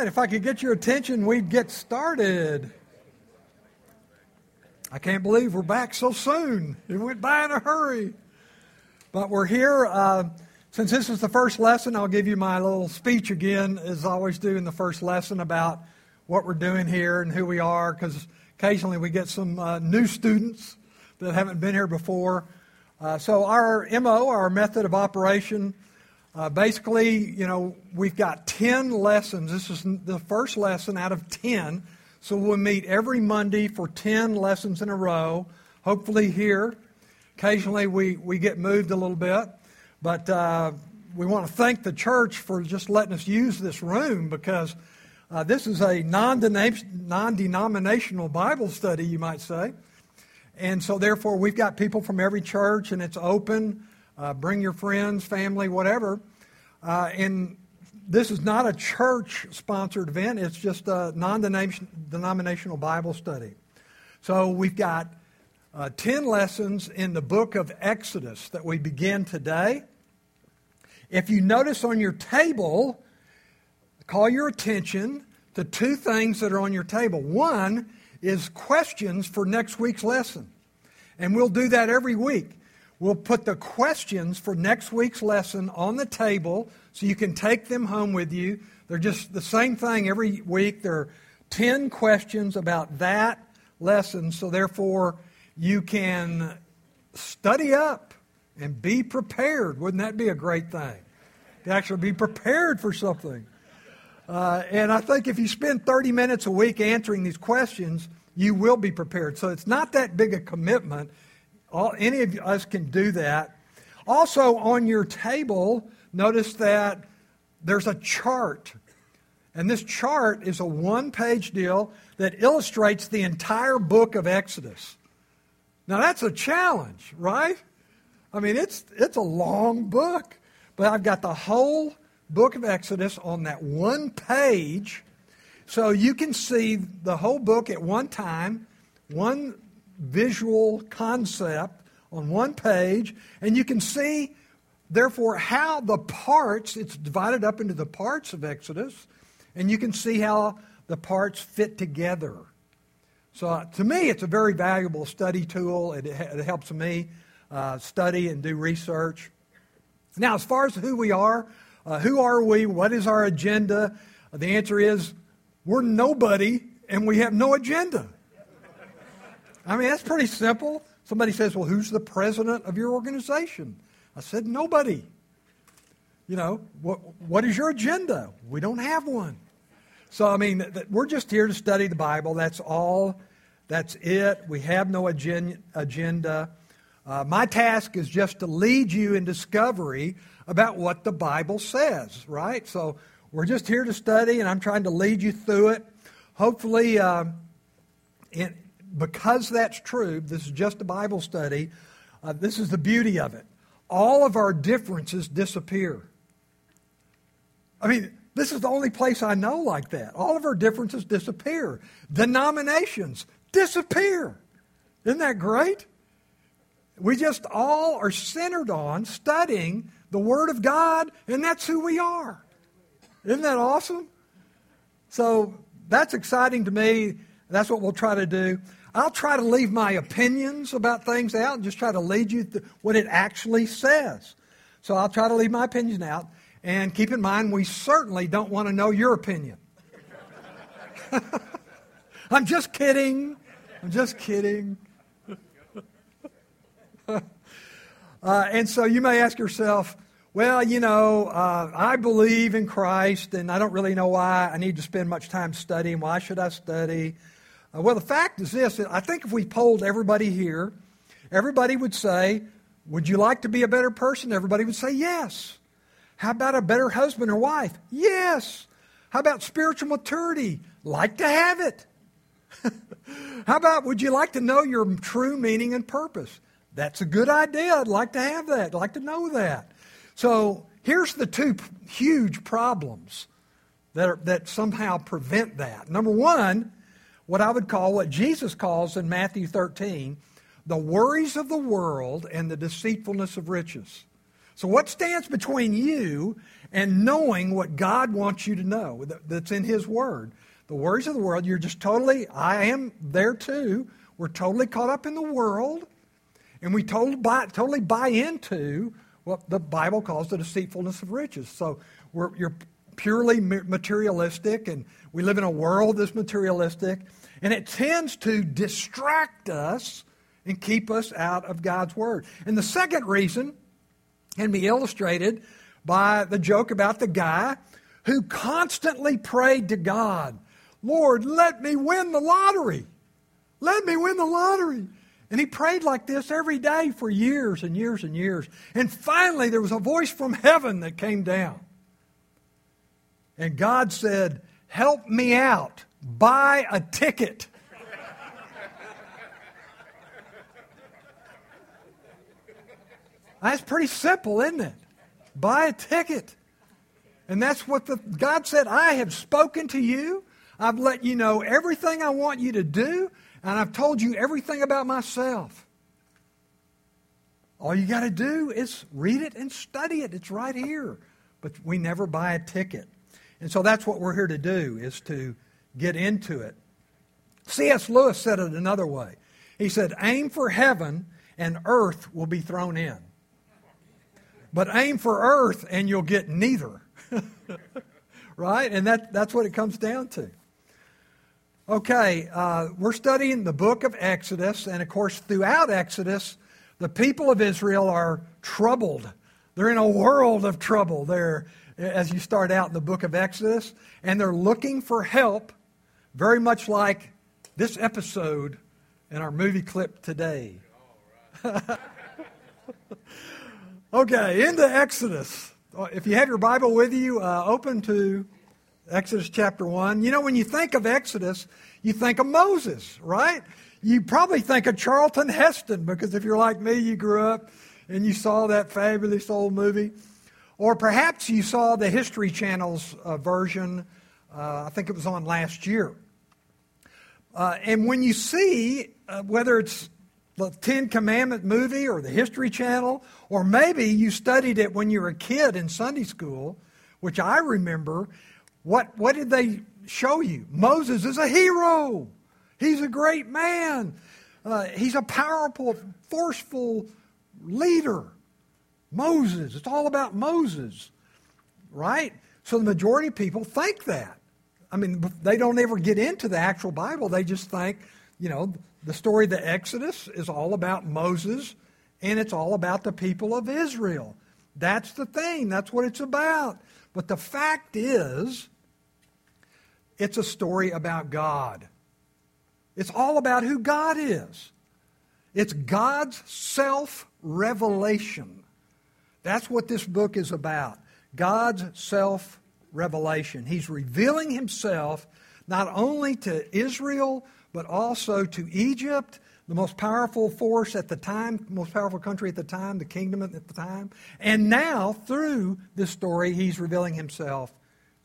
right, if I could get your attention, we'd get started. I can't believe we're back so soon. It went by in a hurry. But we're here. Uh, since this is the first lesson, I'll give you my little speech again, as I always do in the first lesson, about what we're doing here and who we are, because occasionally we get some uh, new students that haven't been here before. Uh, so, our MO, our method of operation, uh, basically, you know, we've got 10 lessons. This is the first lesson out of 10. So we'll meet every Monday for 10 lessons in a row, hopefully here. Occasionally we, we get moved a little bit, but uh, we want to thank the church for just letting us use this room because uh, this is a non denominational Bible study, you might say. And so, therefore, we've got people from every church, and it's open. Uh, bring your friends, family, whatever. Uh, and this is not a church sponsored event, it's just a non denominational Bible study. So we've got uh, 10 lessons in the book of Exodus that we begin today. If you notice on your table, call your attention to two things that are on your table. One is questions for next week's lesson. And we'll do that every week. We'll put the questions for next week's lesson on the table so you can take them home with you. They're just the same thing every week. There are 10 questions about that lesson, so therefore you can study up and be prepared. Wouldn't that be a great thing? To actually be prepared for something. Uh, and I think if you spend 30 minutes a week answering these questions, you will be prepared. So it's not that big a commitment. All, any of us can do that. Also, on your table, notice that there's a chart. And this chart is a one page deal that illustrates the entire book of Exodus. Now, that's a challenge, right? I mean, it's, it's a long book, but I've got the whole book of Exodus on that one page. So you can see the whole book at one time, one visual concept on one page, and you can see, therefore, how the parts, it's divided up into the parts of Exodus, and you can see how the parts fit together. So uh, to me, it's a very valuable study tool. It, it helps me uh, study and do research. Now, as far as who we are, uh, who are we? What is our agenda? the answer is we're nobody and we have no agenda. I mean, that's pretty simple. Somebody says, Well, who's the president of your organization? I said, Nobody. You know, what, what is your agenda? We don't have one. So, I mean, th- we're just here to study the Bible. That's all. That's it. We have no agen- agenda. Uh, my task is just to lead you in discovery about what the Bible says, right? So, we're just here to study, and I'm trying to lead you through it. Hopefully, uh, in, because that's true, this is just a Bible study, uh, this is the beauty of it. All of our differences disappear. I mean, this is the only place I know like that. All of our differences disappear. Denominations disappear. Isn't that great? We just all are centered on studying the Word of God, and that's who we are. Isn't that awesome? So that's exciting to me. That's what we'll try to do. I'll try to leave my opinions about things out and just try to lead you to what it actually says. So I'll try to leave my opinion out. And keep in mind, we certainly don't want to know your opinion. I'm just kidding. I'm just kidding. uh, and so you may ask yourself, well, you know, uh, I believe in Christ and I don't really know why I need to spend much time studying. Why should I study? Uh, well, the fact is this I think if we polled everybody here, everybody would say, Would you like to be a better person? Everybody would say, Yes. How about a better husband or wife? Yes. How about spiritual maturity? Like to have it. How about would you like to know your true meaning and purpose? That's a good idea. I'd like to have that. I'd like to know that. So here's the two huge problems that, are, that somehow prevent that. Number one, what I would call what Jesus calls in Matthew 13 the worries of the world and the deceitfulness of riches. So, what stands between you and knowing what God wants you to know that's in His Word? The worries of the world, you're just totally, I am there too. We're totally caught up in the world, and we totally buy, totally buy into what the Bible calls the deceitfulness of riches. So, you're purely materialistic, and we live in a world that's materialistic, and it tends to distract us and keep us out of God's Word. And the second reason can be illustrated by the joke about the guy who constantly prayed to God, Lord, let me win the lottery. Let me win the lottery. And he prayed like this every day for years and years and years. And finally, there was a voice from heaven that came down. And God said, Help me out. Buy a ticket. That's pretty simple, isn't it? Buy a ticket. And that's what the, God said, I have spoken to you. I've let you know everything I want you to do, and I've told you everything about myself. All you got to do is read it and study it. It's right here. But we never buy a ticket. And so that's what we're here to do, is to get into it. C.S. Lewis said it another way. He said, Aim for heaven, and earth will be thrown in. But aim for earth and you'll get neither. right? And that, that's what it comes down to. Okay, uh, we're studying the book of Exodus, and of course, throughout Exodus, the people of Israel are troubled. They're in a world of trouble there as you start out in the book of Exodus, and they're looking for help, very much like this episode in our movie clip today. Okay, into Exodus. Uh, if you have your Bible with you, uh, open to Exodus chapter 1. You know, when you think of Exodus, you think of Moses, right? You probably think of Charlton Heston because if you're like me, you grew up and you saw that fabulous old movie. Or perhaps you saw the History Channel's uh, version, uh, I think it was on last year. Uh, and when you see, uh, whether it's the Ten Commandment movie or the History Channel, or maybe you studied it when you were a kid in Sunday school, which I remember. What, what did they show you? Moses is a hero. He's a great man. Uh, he's a powerful, forceful leader. Moses. It's all about Moses, right? So the majority of people think that. I mean, they don't ever get into the actual Bible. They just think, you know, the story of the Exodus is all about Moses and it's all about the people of Israel. That's the thing, that's what it's about. But the fact is, it's a story about God. It's all about who God is. It's God's self revelation. That's what this book is about. God's self revelation. He's revealing himself not only to Israel, but also to Egypt, the most powerful force at the time, most powerful country at the time, the kingdom at the time. And now, through this story, he's revealing himself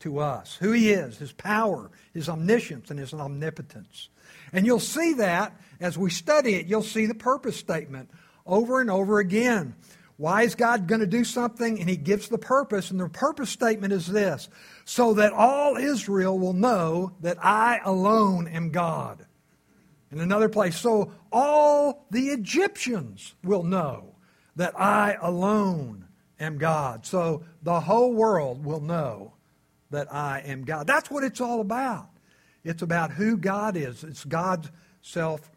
to us who he is, his power, his omniscience, and his omnipotence. And you'll see that as we study it, you'll see the purpose statement over and over again. Why is God going to do something? And he gives the purpose, and the purpose statement is this so that all Israel will know that I alone am God. In another place, so all the Egyptians will know that I alone am God. So the whole world will know that I am God. That's what it's all about. It's about who God is, it's God's self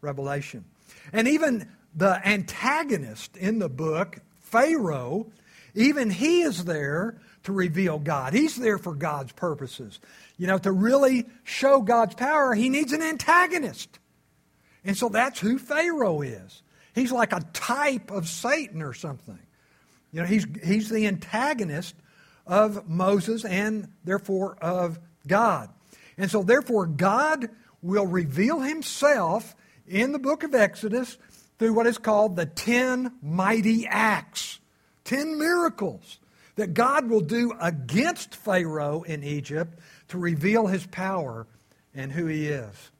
revelation. And even the antagonist in the book, Pharaoh, even he is there to reveal God. He's there for God's purposes. You know, to really show God's power, he needs an antagonist. And so that's who Pharaoh is. He's like a type of Satan or something. You know, he's, he's the antagonist of Moses and therefore of God. And so, therefore, God will reveal himself in the book of Exodus through what is called the ten mighty acts, ten miracles that God will do against Pharaoh in Egypt to reveal his power and who he is.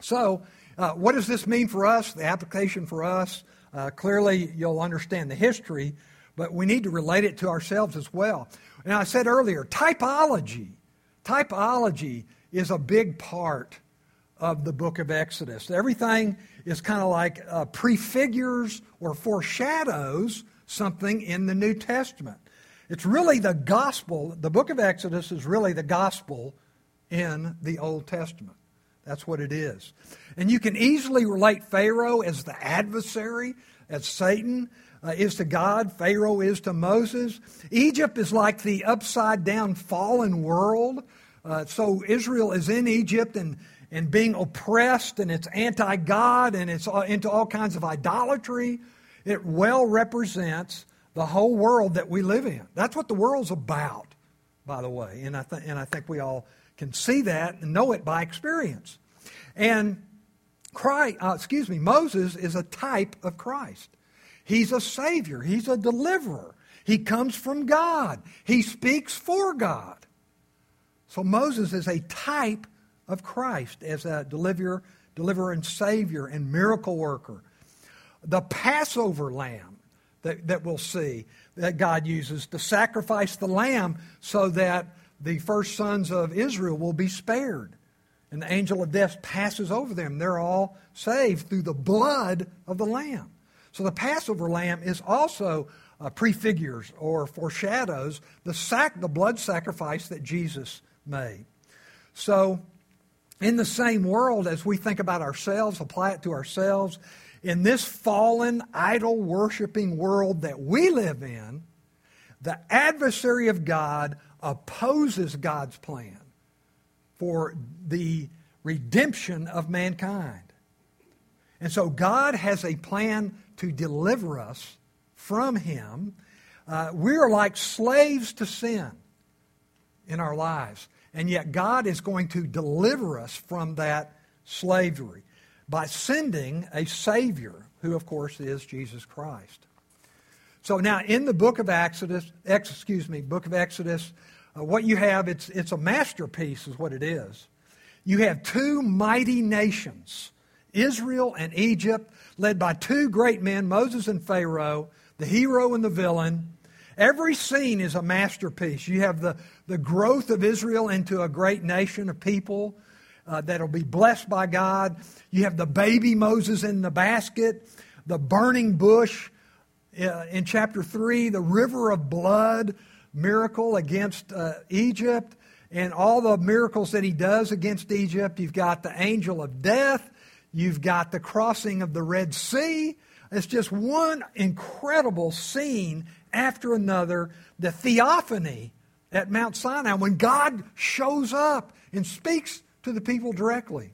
So, uh, what does this mean for us? The application for us? Uh, clearly, you'll understand the history, but we need to relate it to ourselves as well. And I said earlier, typology. Typology is a big part of the book of Exodus. Everything is kind of like uh, prefigures or foreshadows something in the New Testament. It's really the gospel. The book of Exodus is really the gospel in the Old Testament. That's what it is. And you can easily relate Pharaoh as the adversary, as Satan uh, is to God, Pharaoh is to Moses. Egypt is like the upside down fallen world. Uh, so Israel is in Egypt and, and being oppressed, and it's anti God, and it's into all kinds of idolatry. It well represents the whole world that we live in. That's what the world's about, by the way. And I, th- and I think we all can see that and know it by experience. And Christ, uh, excuse me, Moses is a type of Christ. He's a savior. He's a deliverer. He comes from God. He speaks for God. So Moses is a type of Christ as a deliverer, deliverer and savior and miracle worker. The Passover lamb that, that we'll see that God uses to sacrifice the lamb so that the first sons of Israel will be spared. And the angel of death passes over them. They're all saved through the blood of the lamb. So the Passover lamb is also uh, prefigures or foreshadows the, sac- the blood sacrifice that Jesus made. So, in the same world, as we think about ourselves, apply it to ourselves, in this fallen, idol worshiping world that we live in, the adversary of God opposes God's plan for the redemption of mankind. And so God has a plan to deliver us from Him. Uh, we're like slaves to sin in our lives. And yet God is going to deliver us from that slavery by sending a Savior, who, of course, is Jesus Christ. So now, in the book of Exodus, excuse me, book of Exodus, uh, what you have, it's, it's a masterpiece, is what it is. You have two mighty nations, Israel and Egypt, led by two great men, Moses and Pharaoh, the hero and the villain. Every scene is a masterpiece. You have the, the growth of Israel into a great nation of people uh, that'll be blessed by God. You have the baby Moses in the basket, the burning bush uh, in chapter 3, the river of blood miracle against uh, Egypt, and all the miracles that he does against Egypt. You've got the angel of death, you've got the crossing of the Red Sea. It's just one incredible scene after another. The theophany at Mount Sinai, when God shows up and speaks to the people directly.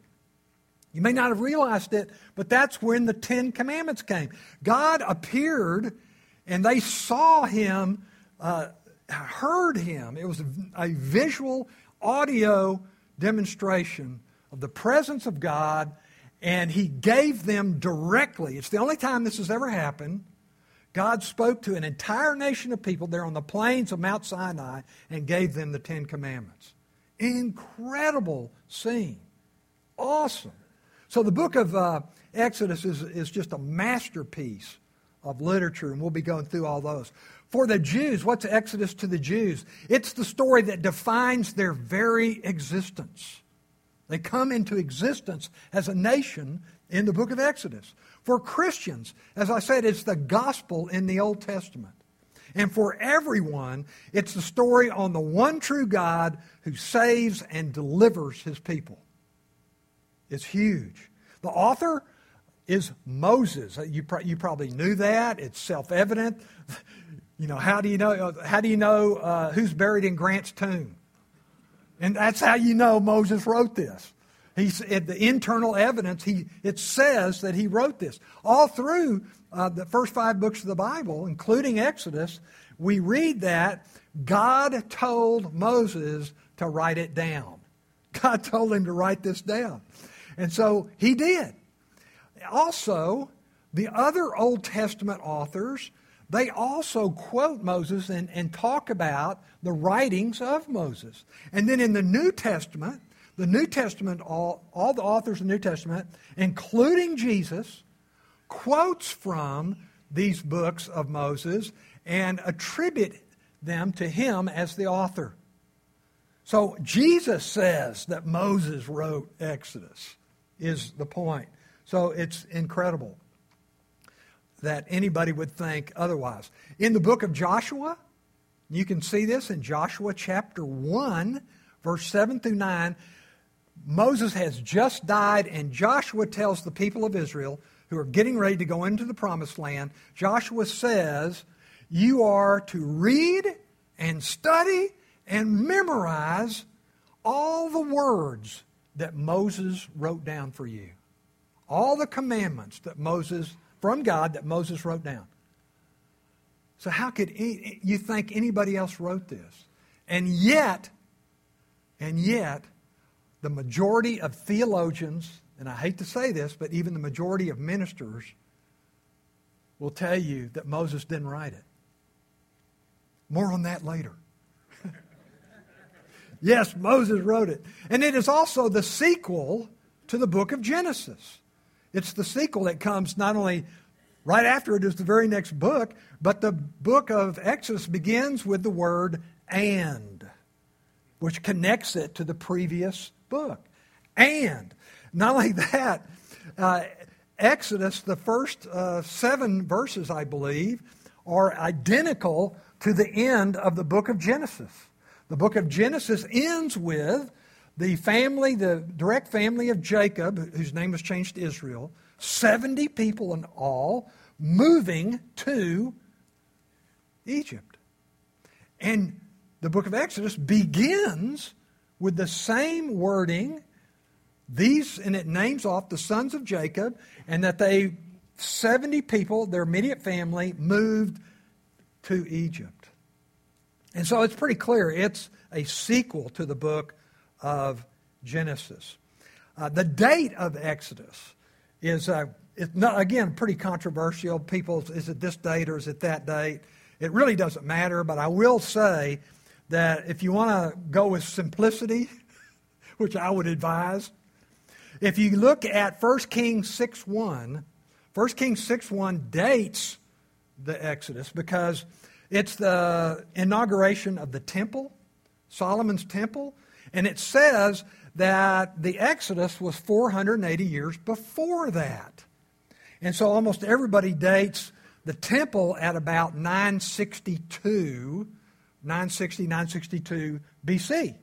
You may not have realized it, but that's when the Ten Commandments came. God appeared and they saw him, uh, heard him. It was a visual, audio demonstration of the presence of God, and he gave them directly. It's the only time this has ever happened. God spoke to an entire nation of people there on the plains of Mount Sinai and gave them the Ten Commandments. Incredible scene. Awesome. So the book of uh, Exodus is, is just a masterpiece of literature, and we'll be going through all those. For the Jews, what's Exodus to the Jews? It's the story that defines their very existence. They come into existence as a nation in the book of Exodus. For Christians, as I said, it's the gospel in the Old Testament. And for everyone, it's the story on the one true God who saves and delivers his people. It's huge. The author is Moses. You, pro- you probably knew that. It's self evident. You know, how do you know, how do you know uh, who's buried in Grant's tomb? And that's how you know Moses wrote this. He's, the internal evidence, he, it says that he wrote this. All through uh, the first five books of the Bible, including Exodus, we read that God told Moses to write it down. God told him to write this down. And so he did. Also, the other Old Testament authors, they also quote Moses and, and talk about the writings of Moses. And then in the New Testament, the New Testament, all, all the authors of the New Testament, including Jesus, quotes from these books of Moses and attribute them to him as the author. So Jesus says that Moses wrote Exodus, is the point. So it's incredible that anybody would think otherwise. In the book of Joshua, you can see this in Joshua chapter 1, verse 7 through 9. Moses has just died, and Joshua tells the people of Israel who are getting ready to go into the promised land, Joshua says, You are to read and study and memorize all the words that Moses wrote down for you. All the commandments that Moses, from God, that Moses wrote down. So, how could you think anybody else wrote this? And yet, and yet, the majority of theologians, and I hate to say this, but even the majority of ministers will tell you that Moses didn't write it. More on that later. yes, Moses wrote it. And it is also the sequel to the book of Genesis. It's the sequel that comes not only right after it is the very next book, but the book of Exodus begins with the word and, which connects it to the previous book. And not only that, uh, Exodus, the first uh, seven verses, I believe, are identical to the end of the book of Genesis. The book of Genesis ends with the family, the direct family of Jacob, whose name was changed to Israel, 70 people in all, moving to Egypt. And the book of Exodus begins with the same wording, these, and it names off the sons of Jacob, and that they, 70 people, their immediate family, moved to Egypt. And so it's pretty clear it's a sequel to the book of Genesis. Uh, the date of Exodus is, uh, it's not, again, pretty controversial. People, is it this date or is it that date? It really doesn't matter, but I will say that if you want to go with simplicity, which I would advise, if you look at 1 Kings 6 1, 1 Kings 6 1 dates the Exodus because it's the inauguration of the temple, Solomon's temple, and it says that the Exodus was 480 years before that. And so almost everybody dates the temple at about 962 960, 962 BC.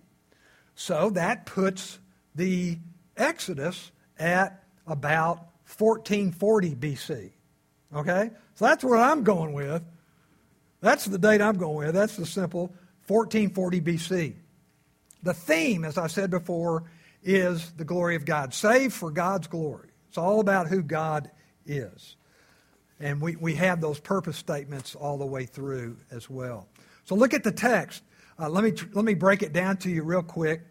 So that puts the Exodus at about 1440 BC. Okay? So that's what I'm going with. That's the date I'm going with. That's the simple 1440 BC. The theme, as I said before, is the glory of God. Saved for God's glory. It's all about who God is. And we, we have those purpose statements all the way through as well. So look at the text. Uh, let, me, let me break it down to you real quick.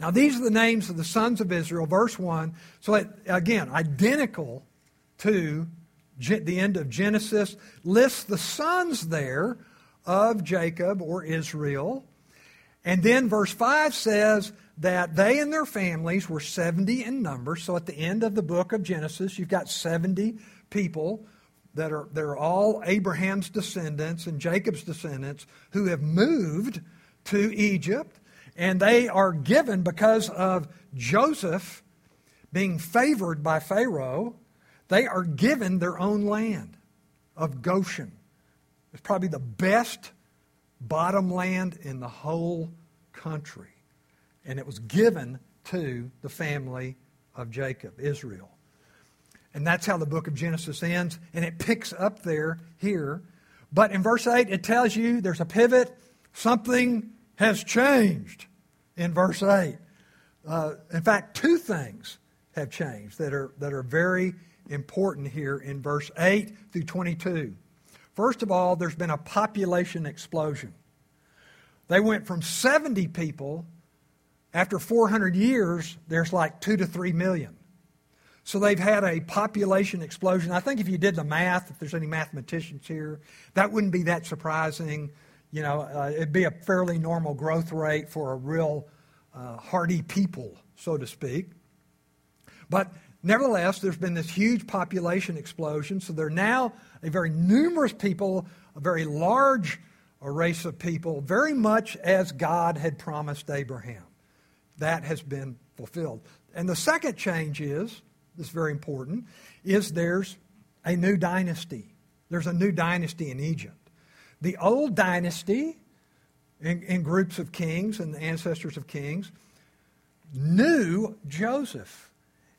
Now, these are the names of the sons of Israel, verse 1. So, it, again, identical to the end of Genesis, lists the sons there of Jacob or Israel. And then verse 5 says that they and their families were 70 in number. So at the end of the book of Genesis, you've got 70 people that are, that are all Abraham's descendants and Jacob's descendants who have moved to Egypt. And they are given because of Joseph being favored by Pharaoh, they are given their own land of Goshen. It's probably the best bottom land in the whole country. And it was given to the family of Jacob, Israel. And that's how the book of Genesis ends. And it picks up there here. But in verse 8, it tells you there's a pivot. Something has changed in verse 8. Uh, in fact, two things have changed that are, that are very important here in verse 8 through 22. First of all, there's been a population explosion. They went from 70 people, after 400 years, there's like 2 to 3 million. So they've had a population explosion. I think if you did the math, if there's any mathematicians here, that wouldn't be that surprising. You know, uh, it'd be a fairly normal growth rate for a real uh, hardy people, so to speak. But nevertheless, there's been this huge population explosion, so they're now a very numerous people, a very large race of people, very much as God had promised Abraham. That has been fulfilled. And the second change is, this is very important, is there's a new dynasty. There's a new dynasty in Egypt. The old dynasty, in, in groups of kings and the ancestors of kings, knew Joseph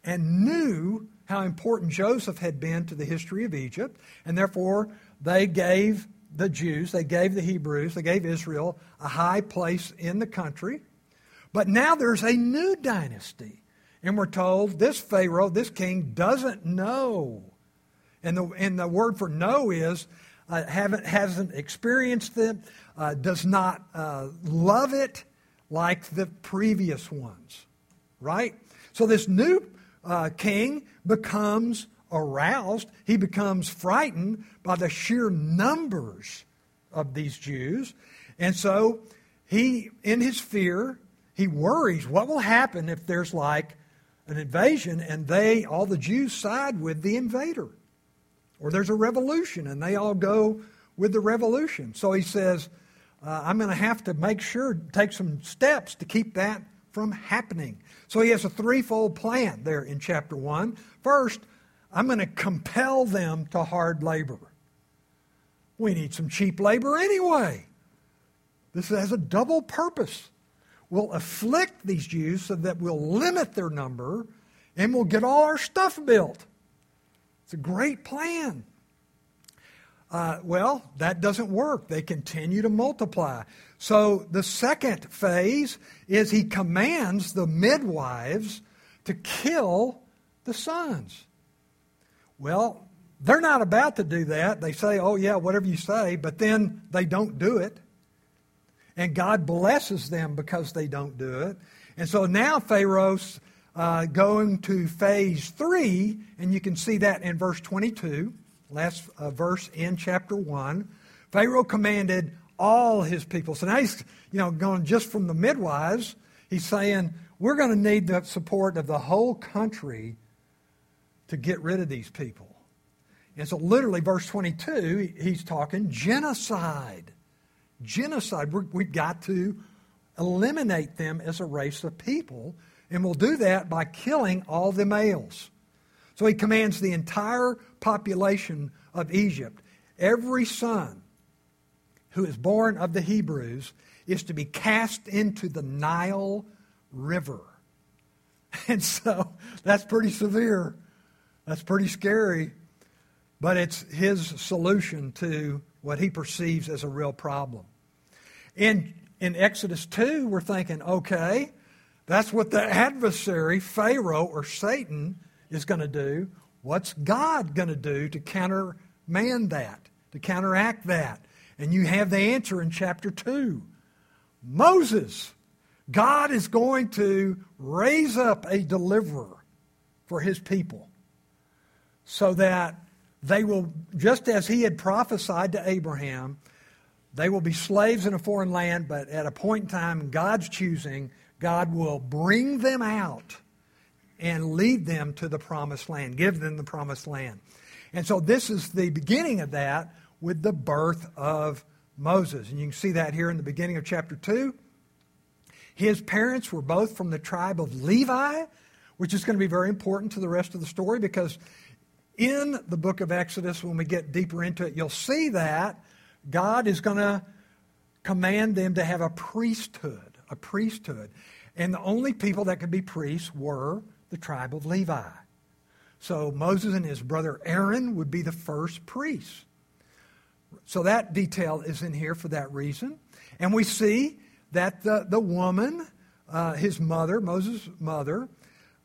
and knew how important Joseph had been to the history of Egypt, and therefore they gave the Jews, they gave the Hebrews, they gave Israel a high place in the country. But now there's a new dynasty. And we're told this Pharaoh, this king, doesn't know. And the, and the word for know is uh, haven't, hasn't experienced it, uh, does not uh, love it like the previous ones. Right? So this new uh, king becomes aroused, he becomes frightened by the sheer numbers of these Jews. And so he, in his fear, he worries what will happen if there's like an invasion and they, all the Jews, side with the invader. Or there's a revolution and they all go with the revolution. So he says, uh, I'm going to have to make sure, take some steps to keep that from happening. So he has a threefold plan there in chapter 1. First, I'm going to compel them to hard labor. We need some cheap labor anyway. This has a double purpose. We'll afflict these Jews so that we'll limit their number and we'll get all our stuff built. It's a great plan. Uh, well, that doesn't work. They continue to multiply. So the second phase is he commands the midwives to kill the sons. Well, they're not about to do that. They say, oh, yeah, whatever you say, but then they don't do it. And God blesses them because they don't do it. And so now Pharaoh's uh, going to phase three, and you can see that in verse 22, last uh, verse in chapter 1. Pharaoh commanded all his people. So now he's you know, going just from the midwives. He's saying, we're going to need the support of the whole country to get rid of these people. And so, literally, verse 22, he's talking genocide. Genocide. we have got to eliminate them as a race of people, and we'll do that by killing all the males. So, he commands the entire population of Egypt, every son who is born of the Hebrews, is to be cast into the Nile River. And so, that's pretty severe. That's pretty scary, but it's his solution to what he perceives as a real problem. In, in Exodus 2, we're thinking, okay, that's what the adversary, Pharaoh or Satan, is going to do. What's God going to do to countermand that, to counteract that? And you have the answer in chapter 2. Moses. God is going to raise up a deliverer for his people so that they will, just as he had prophesied to Abraham, they will be slaves in a foreign land, but at a point in time, God's choosing, God will bring them out and lead them to the promised land, give them the promised land. And so this is the beginning of that with the birth of Moses. And you can see that here in the beginning of chapter 2. His parents were both from the tribe of Levi, which is going to be very important to the rest of the story because in the book of Exodus, when we get deeper into it, you'll see that God is going to command them to have a priesthood, a priesthood. And the only people that could be priests were the tribe of Levi. So Moses and his brother Aaron would be the first priests. So that detail is in here for that reason. And we see that the, the woman, uh, his mother, Moses' mother,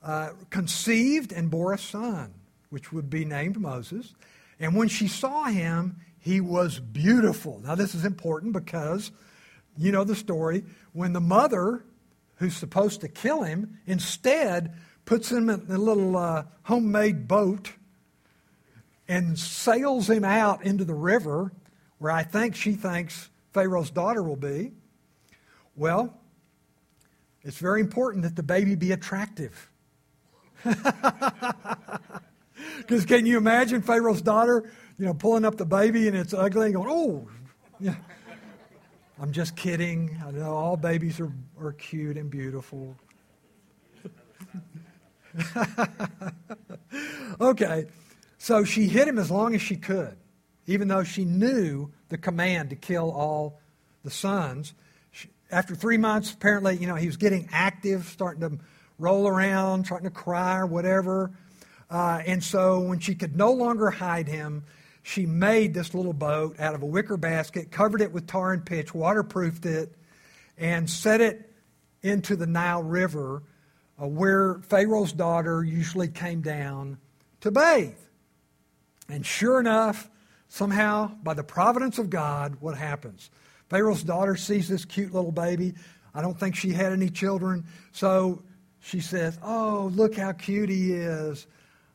uh, conceived and bore a son which would be named Moses. And when she saw him, he was beautiful. Now, this is important because you know the story. When the mother, who's supposed to kill him, instead puts him in a little uh, homemade boat and sails him out into the river where I think she thinks Pharaoh's daughter will be. Well, it's very important that the baby be attractive. Because can you imagine Pharaoh's daughter, you know, pulling up the baby and it's ugly and going, oh, yeah. I'm just kidding. I know all babies are, are cute and beautiful. okay, so she hit him as long as she could, even though she knew the command to kill all the sons. She, after three months, apparently, you know, he was getting active, starting to roll around, starting to cry or whatever. Uh, and so when she could no longer hide him, she made this little boat out of a wicker basket, covered it with tar and pitch, waterproofed it, and set it into the Nile River uh, where Pharaoh's daughter usually came down to bathe. And sure enough, somehow, by the providence of God, what happens? Pharaoh's daughter sees this cute little baby. I don't think she had any children. So she says, Oh, look how cute he is.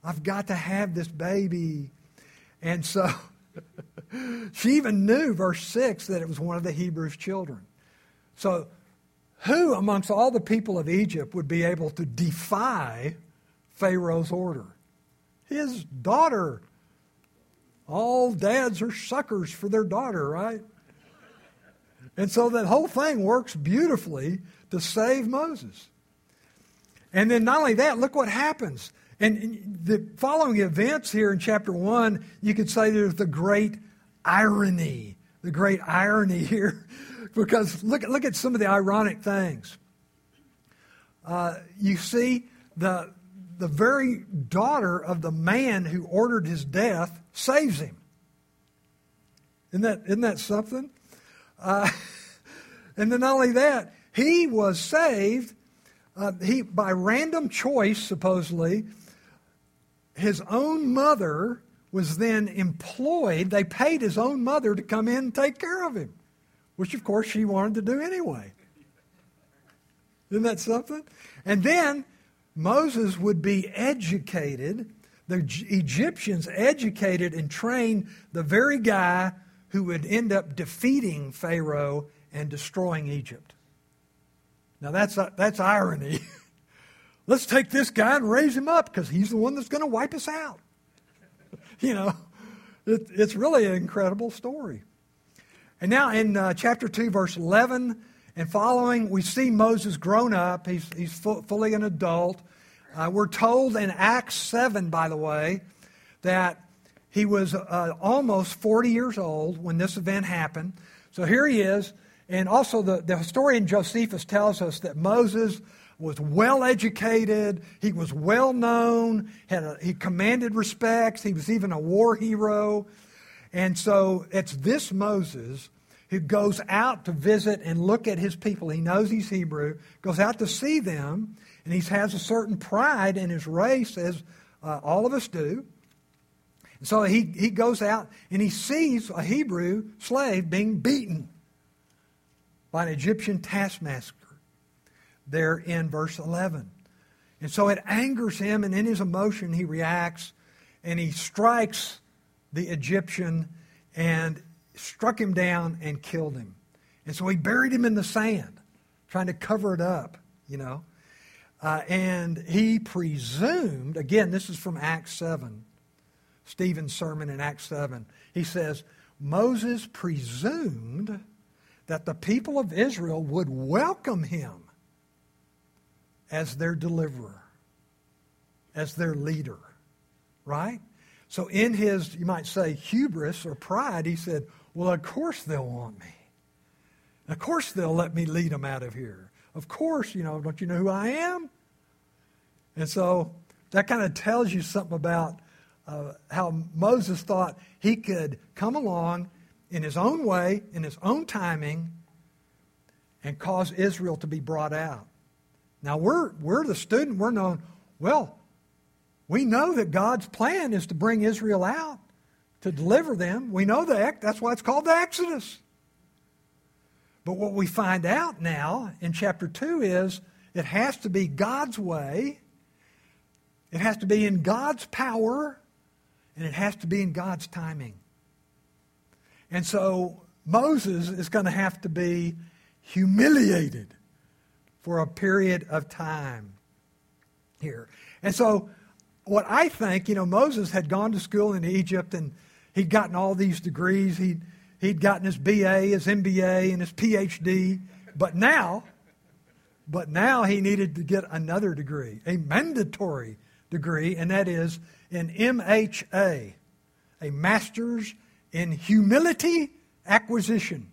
I've got to have this baby. And so she even knew, verse 6, that it was one of the Hebrews' children. So, who amongst all the people of Egypt would be able to defy Pharaoh's order? His daughter. All dads are suckers for their daughter, right? And so that whole thing works beautifully to save Moses. And then not only that, look what happens. And the following events here in chapter 1, you could say there's the great irony. The great irony here. because look, look at some of the ironic things. Uh, you see, the, the very daughter of the man who ordered his death saves him. Isn't that, isn't that something? Uh, and then not only that, he was saved uh, he, by random choice, supposedly, his own mother was then employed. They paid his own mother to come in and take care of him, which of course she wanted to do anyway. Isn't that something? And then Moses would be educated. The Egyptians educated and trained the very guy who would end up defeating Pharaoh and destroying Egypt. Now that's, uh, that's irony. Let's take this guy and raise him up because he's the one that's going to wipe us out. you know, it, it's really an incredible story. And now in uh, chapter 2, verse 11 and following, we see Moses grown up. He's, he's fu- fully an adult. Uh, we're told in Acts 7, by the way, that he was uh, almost 40 years old when this event happened. So here he is. And also, the, the historian Josephus tells us that Moses was well educated, he was well known, had a, he commanded respects, he was even a war hero. And so it's this Moses who goes out to visit and look at his people. He knows he's Hebrew, goes out to see them, and he has a certain pride in his race, as uh, all of us do. And so he, he goes out and he sees a Hebrew slave being beaten by an Egyptian taskmaster there in verse 11. And so it angers him, and in his emotion, he reacts and he strikes the Egyptian and struck him down and killed him. And so he buried him in the sand, trying to cover it up, you know. Uh, and he presumed, again, this is from Acts 7, Stephen's sermon in Acts 7. He says, Moses presumed that the people of Israel would welcome him as their deliverer, as their leader, right? So, in his, you might say, hubris or pride, he said, Well, of course they'll want me. Of course they'll let me lead them out of here. Of course, you know, don't you know who I am? And so that kind of tells you something about uh, how Moses thought he could come along in his own way, in his own timing, and cause Israel to be brought out. Now, we're, we're the student, we're known, well, we know that God's plan is to bring Israel out, to deliver them. We know that. That's why it's called the Exodus. But what we find out now in chapter 2 is it has to be God's way, it has to be in God's power, and it has to be in God's timing. And so Moses is going to have to be humiliated for a period of time. here. And so, what I think, you know, Moses had gone to school in Egypt and he'd gotten all these degrees. He'd, he'd gotten his BA, his MBA, and his PhD. But now, but now he needed to get another degree, a mandatory degree, and that is an MHA, a Master's in Humility Acquisition.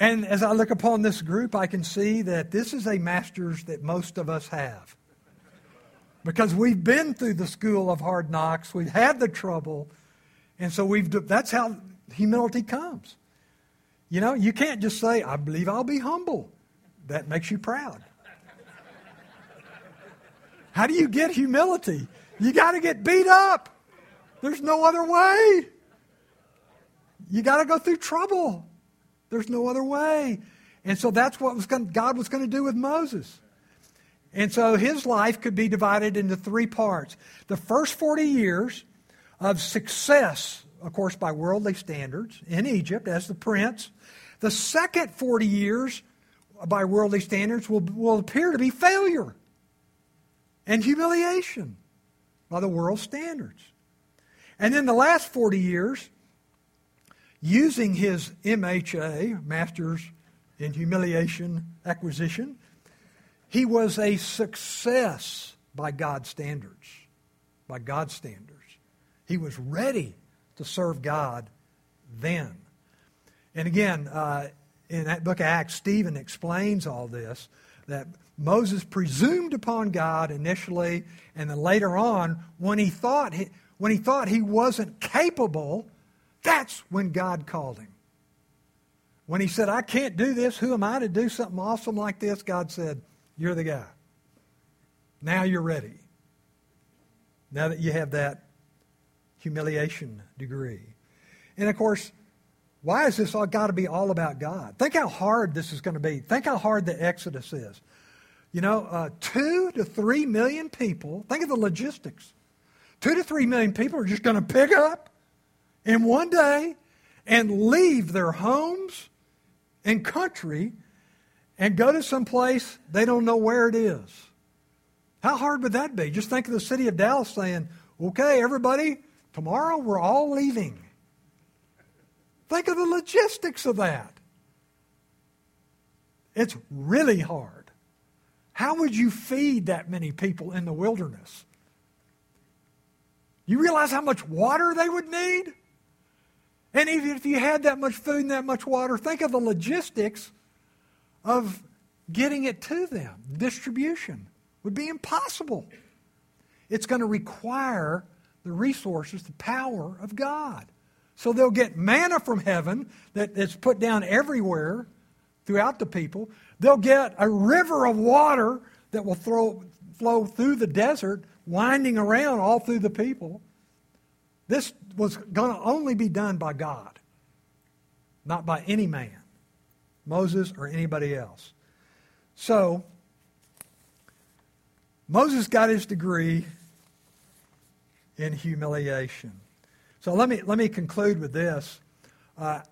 And as I look upon this group, I can see that this is a master's that most of us have. Because we've been through the school of hard knocks, we've had the trouble, and so we've that's how humility comes. You know, you can't just say, I believe I'll be humble. That makes you proud. How do you get humility? You got to get beat up. There's no other way. You got to go through trouble. There's no other way. And so that's what was going, God was going to do with Moses. And so his life could be divided into three parts. The first 40 years of success, of course, by worldly standards in Egypt as the prince. The second 40 years, by worldly standards, will, will appear to be failure and humiliation by the world's standards. And then the last 40 years, using his MHA, Master's in Humiliation Acquisition, he was a success by God's standards. By God's standards. He was ready to serve God then. And again, uh, in that book of Acts, Stephen explains all this that Moses presumed upon God initially, and then later on, when he thought he, when he thought he wasn't capable, that's when God called him. When he said, I can't do this, who am I to do something awesome like this? God said, You're the guy. Now you're ready. Now that you have that humiliation degree. And of course, why is this all got to be all about God? Think how hard this is going to be. Think how hard the Exodus is. You know, uh, two to three million people, think of the logistics. Two to three million people are just going to pick up in one day and leave their homes and country and go to some place they don't know where it is. How hard would that be? Just think of the city of Dallas saying, okay, everybody, tomorrow we're all leaving. Think of the logistics of that. It's really hard. How would you feed that many people in the wilderness? You realize how much water they would need? And even if you had that much food and that much water, think of the logistics of getting it to them. Distribution would be impossible. It's going to require the resources, the power of God. So they'll get manna from heaven that is put down everywhere throughout the people. They'll get a river of water that will throw, flow through the desert, winding around all through the people. This was going to only be done by God, not by any man, Moses or anybody else. So, Moses got his degree in humiliation. So let me, let me conclude with this. Uh,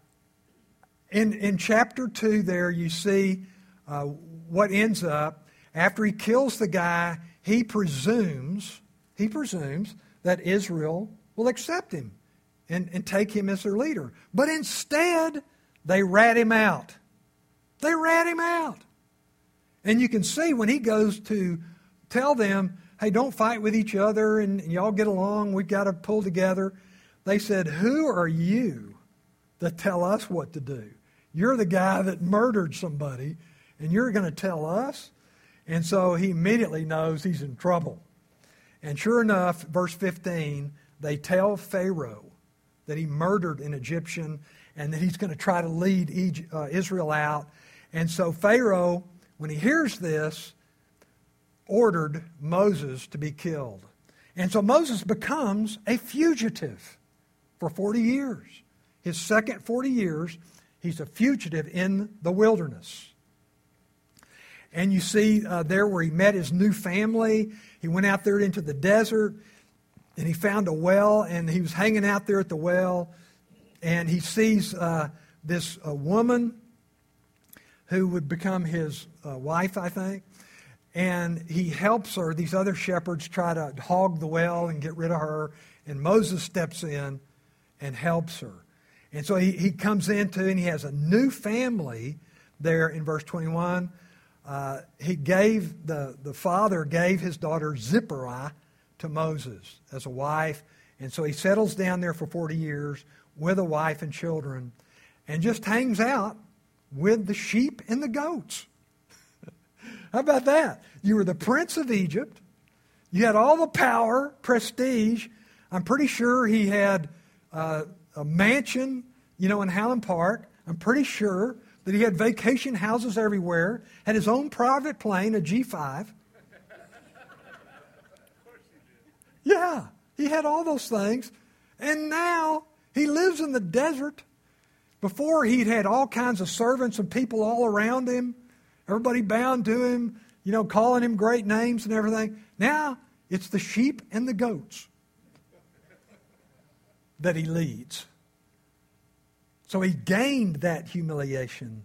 in, in chapter 2, there you see uh, what ends up. After he kills the guy, he presumes, he presumes that Israel will accept him and, and take him as their leader. But instead, they rat him out. They rat him out. And you can see when he goes to tell them, hey, don't fight with each other and y'all get along, we've got to pull together. They said, Who are you to tell us what to do? You're the guy that murdered somebody, and you're going to tell us? And so he immediately knows he's in trouble. And sure enough, verse 15, they tell Pharaoh that he murdered an Egyptian and that he's going to try to lead Egypt, uh, Israel out. And so Pharaoh, when he hears this, ordered Moses to be killed. And so Moses becomes a fugitive for 40 years. His second 40 years, he's a fugitive in the wilderness. And you see uh, there where he met his new family. He went out there into the desert and he found a well and he was hanging out there at the well and he sees uh, this uh, woman who would become his uh, wife, I think. and he helps her. These other shepherds try to hog the well and get rid of her, and Moses steps in and helps her. And so he, he comes into and he has a new family there in verse 21. Uh, he gave, the, the father gave his daughter Zipporah to Moses as a wife. And so he settles down there for 40 years with a wife and children and just hangs out with the sheep and the goats. How about that? You were the prince of Egypt. You had all the power, prestige. I'm pretty sure he had uh, a mansion, you know, in Highland Park. I'm pretty sure that he had vacation houses everywhere, had his own private plane, a G5. Yeah, he had all those things. And now he lives in the desert. Before, he'd had all kinds of servants and people all around him, everybody bound to him, you know, calling him great names and everything. Now, it's the sheep and the goats that he leads. So he gained that humiliation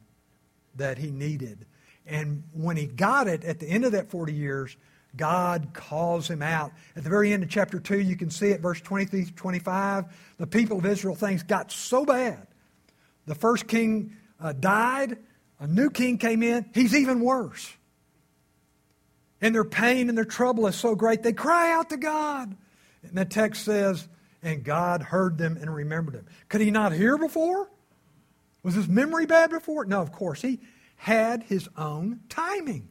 that he needed. And when he got it at the end of that 40 years, God calls him out. At the very end of chapter 2, you can see it, verse 23 25. The people of Israel, things got so bad. The first king uh, died, a new king came in, he's even worse. And their pain and their trouble is so great, they cry out to God. And the text says, and God heard them and remembered them. Could he not hear before? Was his memory bad before? No, of course. He had his own timing.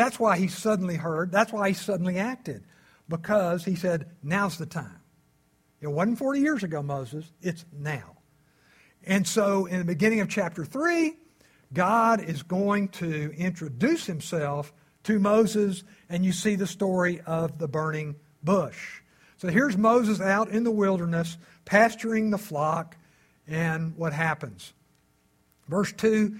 That's why he suddenly heard. That's why he suddenly acted. Because he said, now's the time. It wasn't 40 years ago, Moses. It's now. And so in the beginning of chapter 3, God is going to introduce himself to Moses, and you see the story of the burning bush. So here's Moses out in the wilderness, pasturing the flock, and what happens? Verse 2,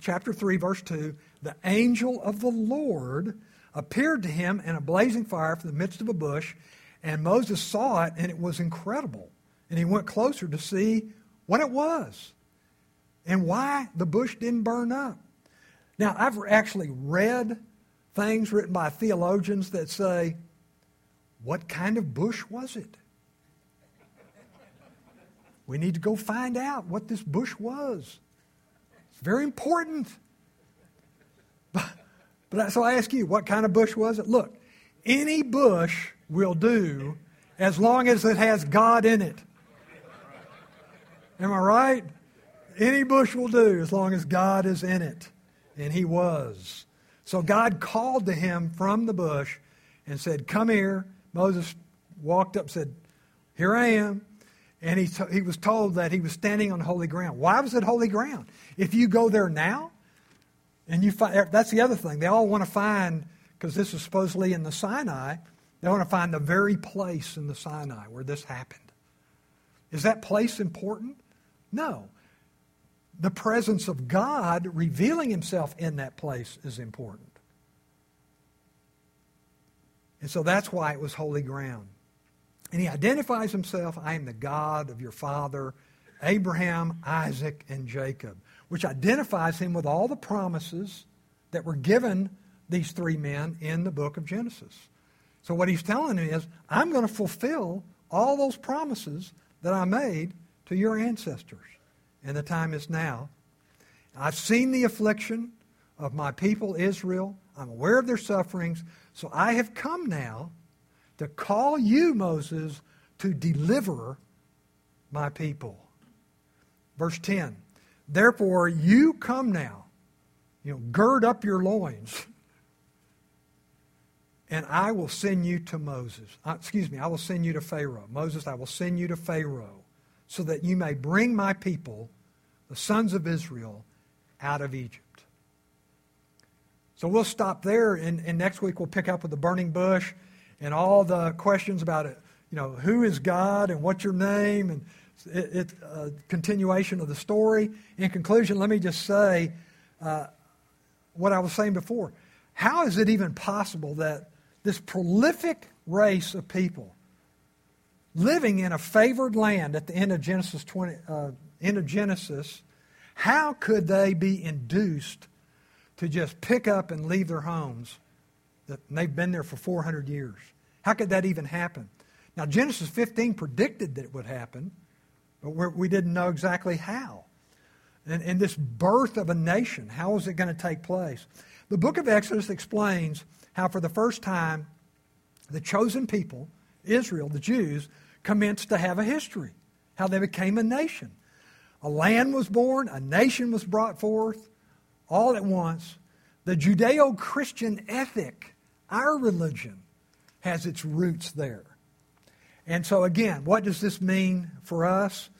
chapter 3, verse 2 the angel of the Lord appeared to him in a blazing fire from the midst of a bush, and Moses saw it, and it was incredible. And he went closer to see what it was and why the bush didn't burn up. Now, I've actually read things written by theologians that say, What kind of bush was it? We need to go find out what this bush was. It's very important. But, so I ask you, what kind of bush was it? Look, any bush will do as long as it has God in it. Am I right? Any bush will do as long as God is in it. And he was. So God called to him from the bush and said, Come here. Moses walked up said, Here I am. And he, t- he was told that he was standing on holy ground. Why was it holy ground? If you go there now, and you find, er, that's the other thing. They all want to find, because this is supposedly in the Sinai, they want to find the very place in the Sinai where this happened. Is that place important? No. The presence of God revealing himself in that place is important. And so that's why it was holy ground. And he identifies himself I am the God of your father, Abraham, Isaac, and Jacob which identifies him with all the promises that were given these three men in the book of Genesis. So what he's telling him is, I'm going to fulfill all those promises that I made to your ancestors. And the time is now. I've seen the affliction of my people Israel. I'm aware of their sufferings. So I have come now to call you, Moses, to deliver my people. Verse 10 Therefore, you come now, you know, gird up your loins, and I will send you to Moses. Uh, excuse me, I will send you to Pharaoh. Moses, I will send you to Pharaoh so that you may bring my people, the sons of Israel, out of Egypt. So we'll stop there, and, and next week we'll pick up with the burning bush and all the questions about it. You know, who is God and what's your name and it's a continuation of the story. In conclusion, let me just say uh, what I was saying before. How is it even possible that this prolific race of people living in a favored land at the end of Genesis 20, uh, end of Genesis, how could they be induced to just pick up and leave their homes. And they've been there for 400 years. How could that even happen? Now, Genesis 15 predicted that it would happen, but we didn't know exactly how. And, and this birth of a nation, how was it going to take place? The book of Exodus explains how, for the first time, the chosen people, Israel, the Jews, commenced to have a history, how they became a nation. A land was born, a nation was brought forth, all at once. The Judeo Christian ethic, our religion, has its roots there. And so, again, what does this mean for us?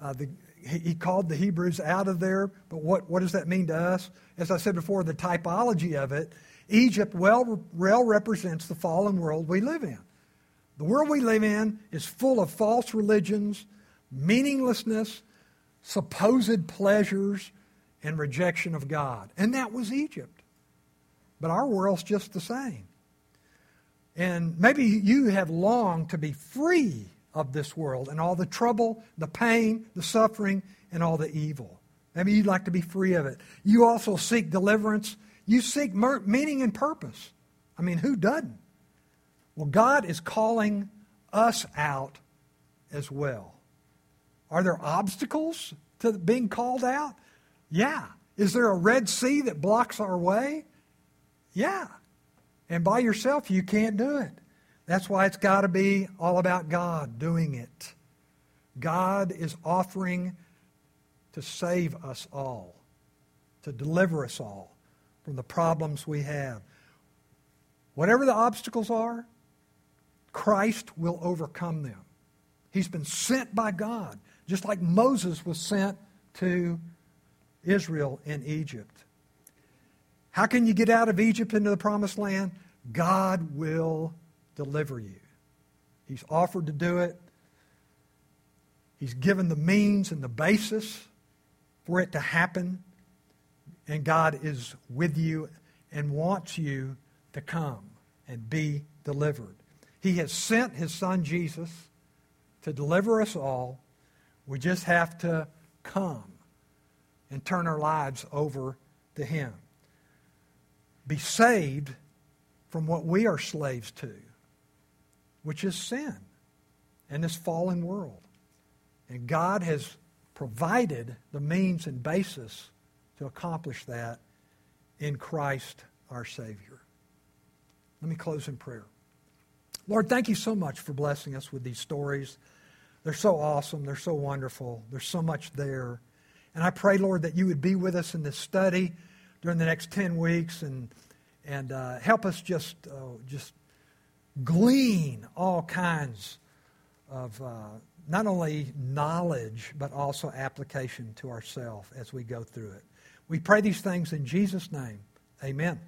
Uh, the, he called the Hebrews out of there, but what, what does that mean to us? As I said before, the typology of it, Egypt well, well represents the fallen world we live in. The world we live in is full of false religions, meaninglessness, supposed pleasures, and rejection of God. And that was Egypt. But our world's just the same. And maybe you have longed to be free of this world and all the trouble, the pain, the suffering, and all the evil. Maybe you'd like to be free of it. You also seek deliverance. You seek meaning and purpose. I mean, who doesn't? Well, God is calling us out as well. Are there obstacles to being called out? Yeah. Is there a Red Sea that blocks our way? Yeah. And by yourself, you can't do it. That's why it's got to be all about God doing it. God is offering to save us all, to deliver us all from the problems we have. Whatever the obstacles are, Christ will overcome them. He's been sent by God, just like Moses was sent to Israel in Egypt. How can you get out of Egypt into the promised land? God will deliver you. He's offered to do it. He's given the means and the basis for it to happen. And God is with you and wants you to come and be delivered. He has sent his son Jesus to deliver us all. We just have to come and turn our lives over to him. Be saved from what we are slaves to which is sin and this fallen world. And God has provided the means and basis to accomplish that in Christ our Savior. Let me close in prayer. Lord, thank you so much for blessing us with these stories. They're so awesome. They're so wonderful. There's so much there. And I pray, Lord, that you would be with us in this study during the next 10 weeks and, and uh, help us just, uh, just glean all kinds of uh, not only knowledge, but also application to ourselves as we go through it. We pray these things in Jesus' name. Amen.